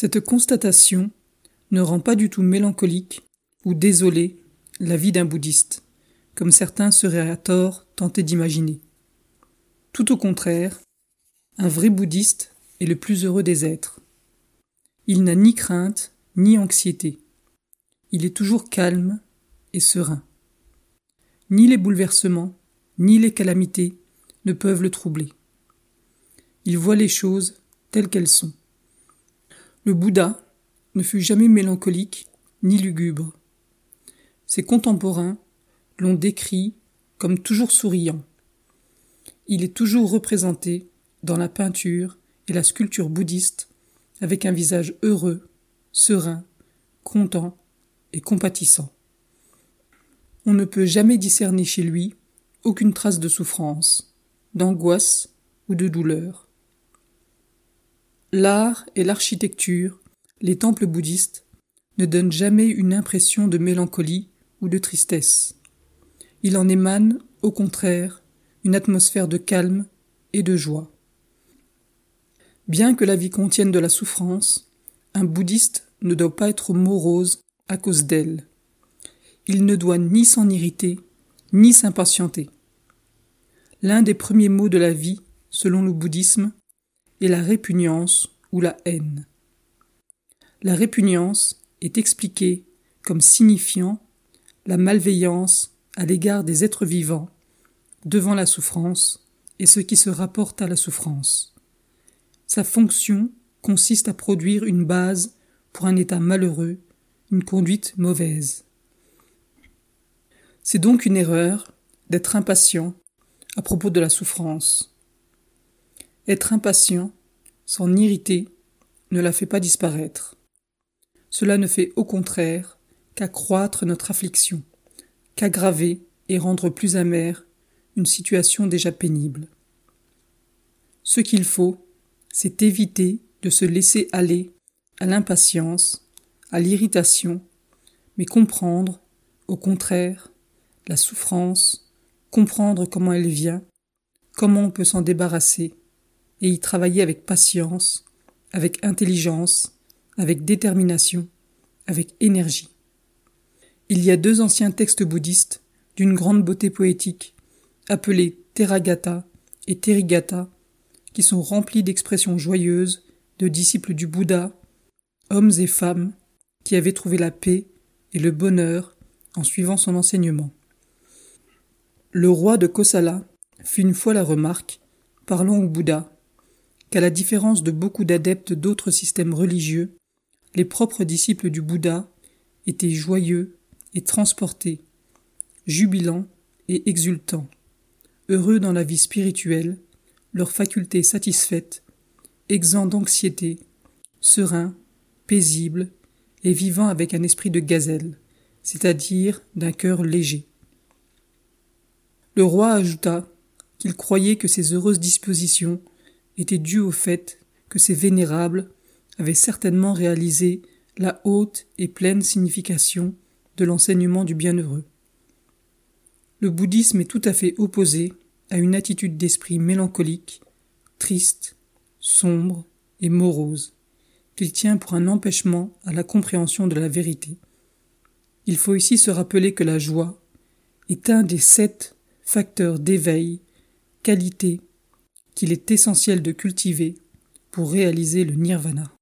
Cette constatation ne rend pas du tout mélancolique ou désolé la vie d'un bouddhiste, comme certains seraient à tort tentés d'imaginer. Tout au contraire, un vrai bouddhiste est le plus heureux des êtres. Il n'a ni crainte ni anxiété. Il est toujours calme et serein. Ni les bouleversements, ni les calamités ne peuvent le troubler. Il voit les choses telles qu'elles sont. Le Bouddha ne fut jamais mélancolique ni lugubre. Ses contemporains l'ont décrit comme toujours souriant. Il est toujours représenté dans la peinture et la sculpture bouddhiste avec un visage heureux, serein, content et compatissant. On ne peut jamais discerner chez lui aucune trace de souffrance, d'angoisse ou de douleur. L'art et l'architecture, les temples bouddhistes, ne donnent jamais une impression de mélancolie ou de tristesse. Il en émane, au contraire, une atmosphère de calme et de joie. Bien que la vie contienne de la souffrance, un bouddhiste ne doit pas être morose à cause d'elle. Il ne doit ni s'en irriter, ni s'impatienter. L'un des premiers mots de la vie, selon le bouddhisme, est la répugnance ou la haine. La répugnance est expliquée comme signifiant la malveillance à l'égard des êtres vivants devant la souffrance et ce qui se rapporte à la souffrance. Sa fonction consiste à produire une base pour un état malheureux, une conduite mauvaise. C'est donc une erreur d'être impatient à propos de la souffrance. Être impatient, s'en irriter, ne la fait pas disparaître. Cela ne fait au contraire qu'accroître notre affliction qu'aggraver et rendre plus amère une situation déjà pénible. Ce qu'il faut, c'est éviter de se laisser aller à l'impatience, à l'irritation, mais comprendre, au contraire, la souffrance, comprendre comment elle vient, comment on peut s'en débarrasser, et y travailler avec patience, avec intelligence, avec détermination, avec énergie. Il y a deux anciens textes bouddhistes d'une grande beauté poétique, appelés Theragatha et Therigatha, qui sont remplis d'expressions joyeuses de disciples du Bouddha, hommes et femmes qui avaient trouvé la paix et le bonheur en suivant son enseignement. Le roi de Kosala fit une fois la remarque, parlant au Bouddha, qu'à la différence de beaucoup d'adeptes d'autres systèmes religieux, les propres disciples du Bouddha étaient joyeux et transportés, jubilants et exultants, heureux dans la vie spirituelle, leurs facultés satisfaites, exempts d'anxiété, sereins, paisibles et vivant avec un esprit de gazelle, c'est-à-dire d'un cœur léger. Le roi ajouta qu'il croyait que ces heureuses dispositions étaient dues au fait que ces vénérables avaient certainement réalisé la haute et pleine signification de l'enseignement du bienheureux. Le bouddhisme est tout à fait opposé à une attitude d'esprit mélancolique, triste, sombre et morose, qu'il tient pour un empêchement à la compréhension de la vérité. Il faut ici se rappeler que la joie est un des sept facteurs d'éveil, qualité, qu'il est essentiel de cultiver pour réaliser le nirvana.